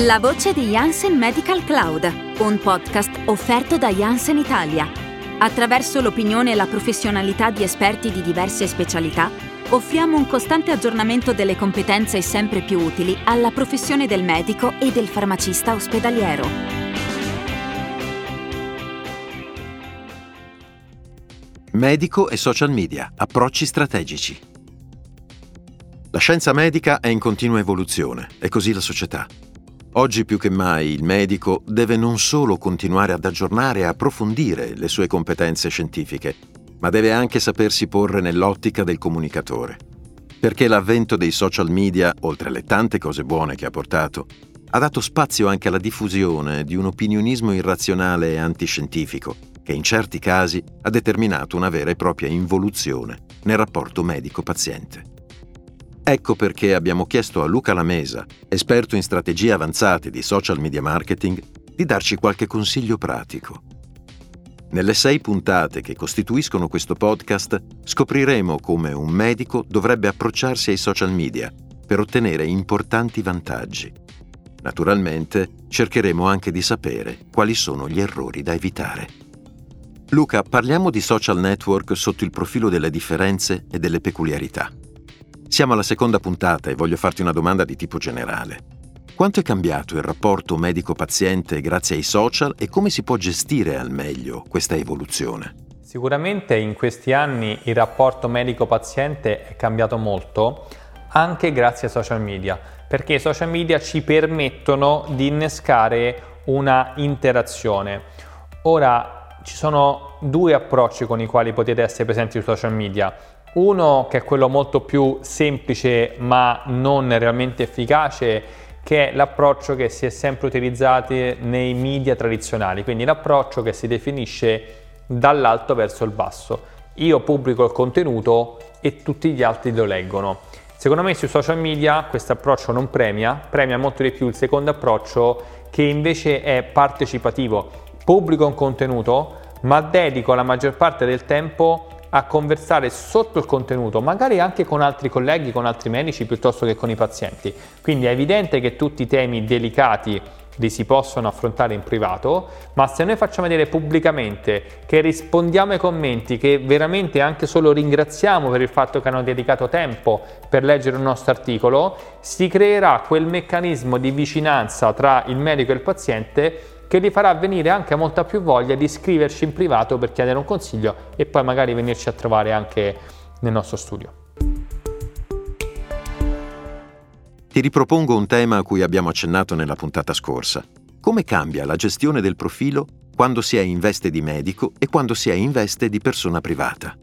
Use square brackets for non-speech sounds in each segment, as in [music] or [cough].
La voce di Janssen Medical Cloud, un podcast offerto da Janssen Italia. Attraverso l'opinione e la professionalità di esperti di diverse specialità, offriamo un costante aggiornamento delle competenze sempre più utili alla professione del medico e del farmacista ospedaliero. Medico e social media, approcci strategici. La scienza medica è in continua evoluzione e così la società. Oggi più che mai il medico deve non solo continuare ad aggiornare e approfondire le sue competenze scientifiche, ma deve anche sapersi porre nell'ottica del comunicatore. Perché l'avvento dei social media, oltre alle tante cose buone che ha portato, ha dato spazio anche alla diffusione di un opinionismo irrazionale e antiscientifico, che in certi casi ha determinato una vera e propria involuzione nel rapporto medico-paziente. Ecco perché abbiamo chiesto a Luca Lamesa, esperto in strategie avanzate di social media marketing, di darci qualche consiglio pratico. Nelle sei puntate che costituiscono questo podcast scopriremo come un medico dovrebbe approcciarsi ai social media per ottenere importanti vantaggi. Naturalmente cercheremo anche di sapere quali sono gli errori da evitare. Luca, parliamo di social network sotto il profilo delle differenze e delle peculiarità. Siamo alla seconda puntata e voglio farti una domanda di tipo generale. Quanto è cambiato il rapporto medico-paziente grazie ai social e come si può gestire al meglio questa evoluzione? Sicuramente in questi anni il rapporto medico-paziente è cambiato molto anche grazie ai social media, perché i social media ci permettono di innescare una interazione. Ora ci sono due approcci con i quali potete essere presenti sui social media. Uno che è quello molto più semplice ma non realmente efficace, che è l'approccio che si è sempre utilizzato nei media tradizionali, quindi l'approccio che si definisce dall'alto verso il basso. Io pubblico il contenuto e tutti gli altri lo leggono. Secondo me sui social media questo approccio non premia, premia molto di più il secondo approccio che invece è partecipativo. Pubblico un contenuto, ma dedico la maggior parte del tempo a conversare sotto il contenuto, magari anche con altri colleghi, con altri medici piuttosto che con i pazienti. Quindi è evidente che tutti i temi delicati li si possono affrontare in privato, ma se noi facciamo vedere pubblicamente che rispondiamo ai commenti, che veramente anche solo ringraziamo per il fatto che hanno dedicato tempo per leggere il nostro articolo, si creerà quel meccanismo di vicinanza tra il medico e il paziente che li farà venire anche molta più voglia di scriverci in privato per chiedere un consiglio e poi magari venirci a trovare anche nel nostro studio. Ti ripropongo un tema a cui abbiamo accennato nella puntata scorsa. Come cambia la gestione del profilo quando si è in veste di medico e quando si è in veste di persona privata?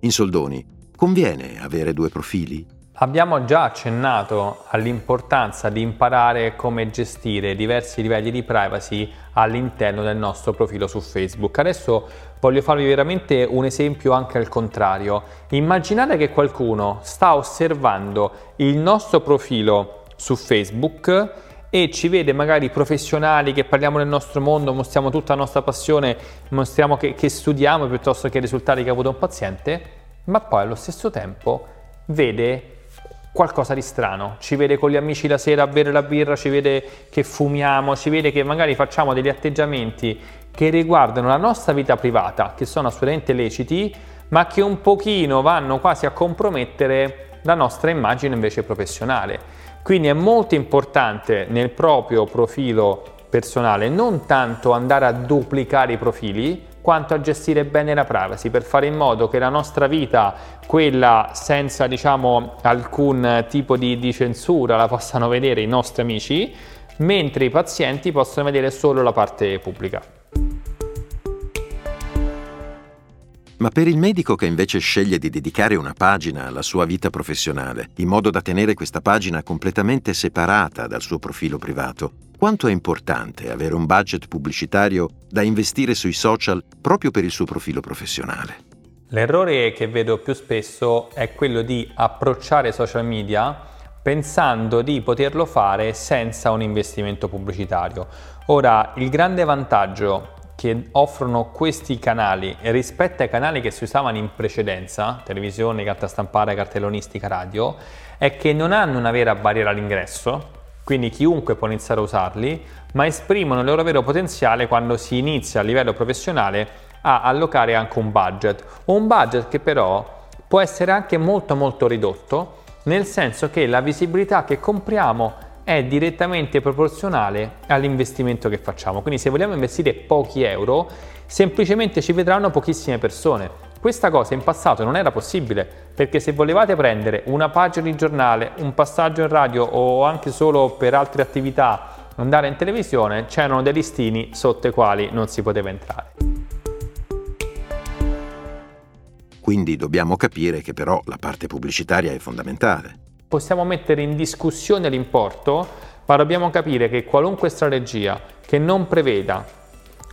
In soldoni, conviene avere due profili? Abbiamo già accennato all'importanza di imparare come gestire diversi livelli di privacy all'interno del nostro profilo su Facebook. Adesso voglio farvi veramente un esempio anche al contrario. Immaginate che qualcuno sta osservando il nostro profilo su Facebook e ci vede magari professionali che parliamo del nostro mondo, mostriamo tutta la nostra passione, mostriamo che, che studiamo piuttosto che i risultati che ha avuto un paziente, ma poi allo stesso tempo vede qualcosa di strano, ci vede con gli amici la sera a bere la birra, ci vede che fumiamo, ci vede che magari facciamo degli atteggiamenti che riguardano la nostra vita privata, che sono assolutamente leciti, ma che un pochino vanno quasi a compromettere la nostra immagine invece professionale. Quindi è molto importante nel proprio profilo personale non tanto andare a duplicare i profili, quanto a gestire bene la privacy per fare in modo che la nostra vita, quella senza diciamo alcun tipo di, di censura, la possano vedere i nostri amici, mentre i pazienti possono vedere solo la parte pubblica. Ma per il medico che invece sceglie di dedicare una pagina alla sua vita professionale, in modo da tenere questa pagina completamente separata dal suo profilo privato, quanto è importante avere un budget pubblicitario da investire sui social proprio per il suo profilo professionale? L'errore che vedo più spesso è quello di approcciare social media pensando di poterlo fare senza un investimento pubblicitario. Ora, il grande vantaggio che offrono questi canali rispetto ai canali che si usavano in precedenza, televisione, carta stampata, cartellonistica, radio, è che non hanno una vera barriera all'ingresso, quindi chiunque può iniziare a usarli, ma esprimono il loro vero potenziale quando si inizia a livello professionale a allocare anche un budget. Un budget che però può essere anche molto molto ridotto, nel senso che la visibilità che compriamo è direttamente proporzionale all'investimento che facciamo. Quindi se vogliamo investire pochi euro, semplicemente ci vedranno pochissime persone. Questa cosa in passato non era possibile perché se volevate prendere una pagina di giornale, un passaggio in radio o anche solo per altre attività andare in televisione, c'erano dei listini sotto i quali non si poteva entrare. Quindi dobbiamo capire che però la parte pubblicitaria è fondamentale. Possiamo mettere in discussione l'importo, ma dobbiamo capire che qualunque strategia che non preveda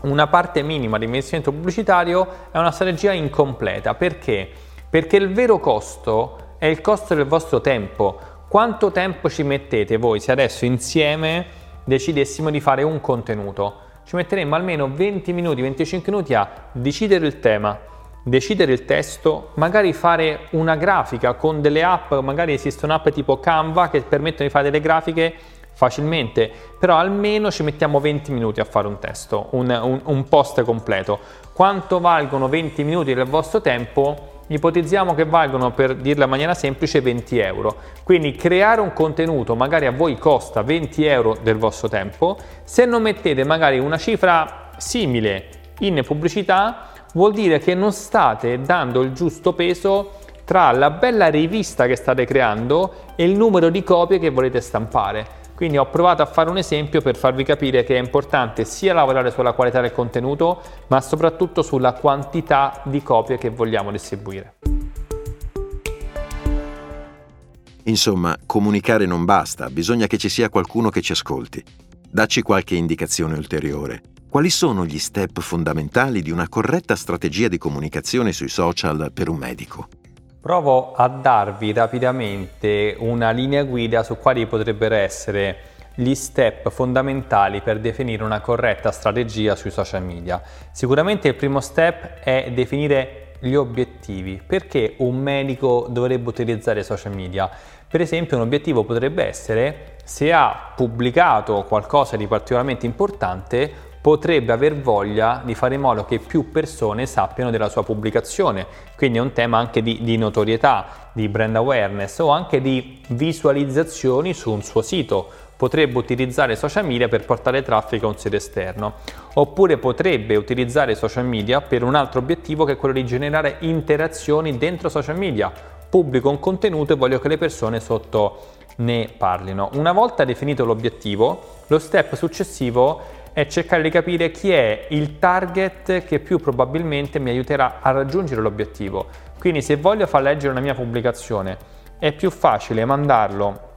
una parte minima di investimento pubblicitario è una strategia incompleta. Perché? Perché il vero costo è il costo del vostro tempo. Quanto tempo ci mettete voi se adesso insieme decidessimo di fare un contenuto? Ci metteremmo almeno 20 minuti, 25 minuti a decidere il tema, decidere il testo, magari fare una grafica con delle app, magari esistono app tipo Canva che permettono di fare delle grafiche facilmente, però almeno ci mettiamo 20 minuti a fare un testo, un, un, un post completo. Quanto valgono 20 minuti del vostro tempo? ipotizziamo che valgono, per dirla in maniera semplice, 20 euro. Quindi creare un contenuto magari a voi costa 20 euro del vostro tempo, se non mettete magari una cifra simile in pubblicità, vuol dire che non state dando il giusto peso tra la bella rivista che state creando e il numero di copie che volete stampare. Quindi ho provato a fare un esempio per farvi capire che è importante sia lavorare sulla qualità del contenuto, ma soprattutto sulla quantità di copie che vogliamo distribuire. Insomma, comunicare non basta, bisogna che ci sia qualcuno che ci ascolti. Dacci qualche indicazione ulteriore. Quali sono gli step fondamentali di una corretta strategia di comunicazione sui social per un medico? Provo a darvi rapidamente una linea guida su quali potrebbero essere gli step fondamentali per definire una corretta strategia sui social media. Sicuramente il primo step è definire gli obiettivi. Perché un medico dovrebbe utilizzare social media? Per esempio un obiettivo potrebbe essere se ha pubblicato qualcosa di particolarmente importante potrebbe aver voglia di fare in modo che più persone sappiano della sua pubblicazione. Quindi è un tema anche di, di, notorietà, di brand awareness o anche di visualizzazioni su un suo sito. Potrebbe utilizzare social media per portare traffico a un sito esterno, oppure potrebbe utilizzare social media per un altro obiettivo che è quello di generare interazioni dentro social media. Pubblico un contenuto e voglio che le persone sotto ne parlino. Una volta definito l'obiettivo, lo step successivo è cercare di capire chi è il target che più probabilmente mi aiuterà a raggiungere l'obiettivo. Quindi se voglio far leggere una mia pubblicazione, è più facile mandarlo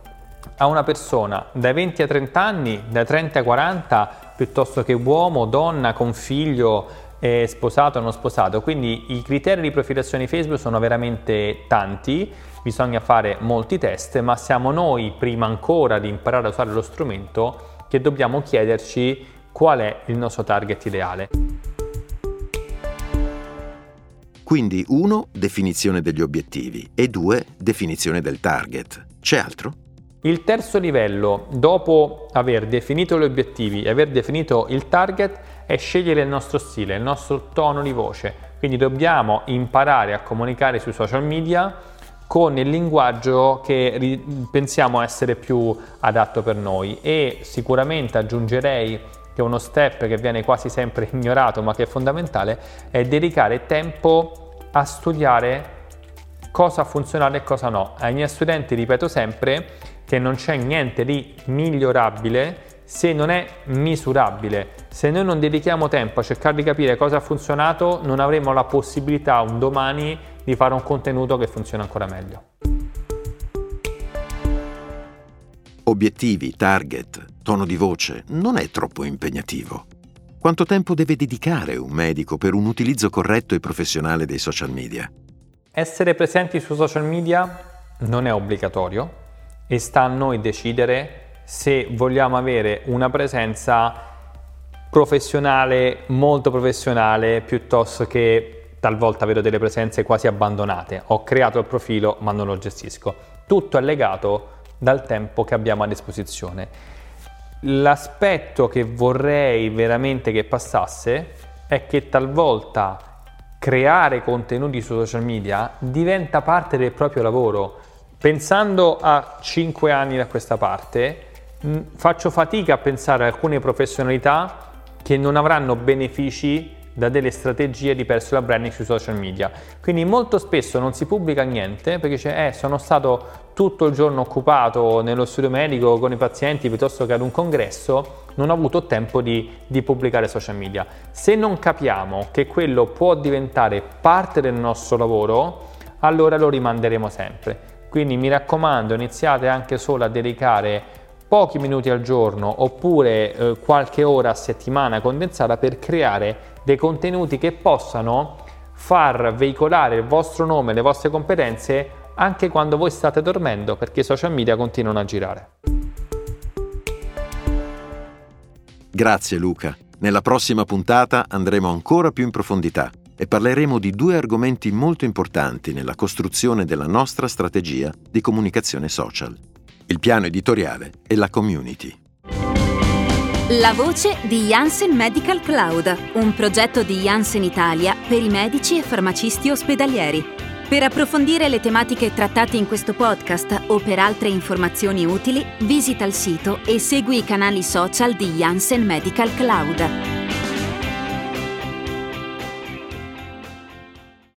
a una persona dai 20 ai 30 anni, dai 30 ai 40, piuttosto che uomo, donna, con figlio, eh, sposato o non sposato. Quindi i criteri di profilazione Facebook sono veramente tanti, bisogna fare molti test, ma siamo noi, prima ancora di imparare a usare lo strumento, che dobbiamo chiederci qual è il nostro target ideale. Quindi 1. Definizione degli obiettivi e 2. Definizione del target. C'è altro? Il terzo livello, dopo aver definito gli obiettivi e aver definito il target, è scegliere il nostro stile, il nostro tono di voce. Quindi dobbiamo imparare a comunicare sui social media con il linguaggio che pensiamo essere più adatto per noi e sicuramente aggiungerei che è uno step che viene quasi sempre [laughs] ignorato ma che è fondamentale, è dedicare tempo a studiare cosa funzionale e cosa no. Ai miei studenti ripeto sempre che non c'è niente di migliorabile se non è misurabile. Se noi non dedichiamo tempo a cercare di capire cosa ha funzionato, non avremo la possibilità un domani di fare un contenuto che funziona ancora meglio. Obiettivi, target, tono di voce non è troppo impegnativo. Quanto tempo deve dedicare un medico per un utilizzo corretto e professionale dei social media? Essere presenti su social media non è obbligatorio e sta a noi decidere se vogliamo avere una presenza professionale, molto professionale, piuttosto che talvolta vedo delle presenze quasi abbandonate. Ho creato il profilo ma non lo gestisco. Tutto è legato dal tempo che abbiamo a disposizione. L'aspetto che vorrei veramente che passasse è che talvolta creare contenuti su social media diventa parte del proprio lavoro. Pensando a 5 anni da questa parte, faccio fatica a pensare a alcune professionalità che non avranno benefici da delle strategie di personal branding sui social media. Quindi molto spesso non si pubblica niente perché dice eh, sono stato tutto il giorno occupato nello studio medico con i pazienti piuttosto che ad un congresso, non ho avuto tempo di, di pubblicare social media. Se non capiamo che quello può diventare parte del nostro lavoro, allora lo rimanderemo sempre. Quindi mi raccomando, iniziate anche solo a dedicare pochi minuti al giorno oppure eh, qualche ora a settimana condensata per creare dei contenuti che possano far veicolare il vostro nome, le vostre competenze anche quando voi state dormendo perché i social media continuano a girare. Grazie Luca. Nella prossima puntata andremo ancora più in profondità e parleremo di due argomenti molto importanti nella costruzione della nostra strategia di comunicazione social, il piano editoriale e la community. La voce di Janssen Medical Cloud, un progetto di Janssen Italia per i medici e farmacisti ospedalieri. Per approfondire le tematiche trattate in questo podcast o per altre informazioni utili, visita il sito e segui i canali social di Janssen Medical Cloud.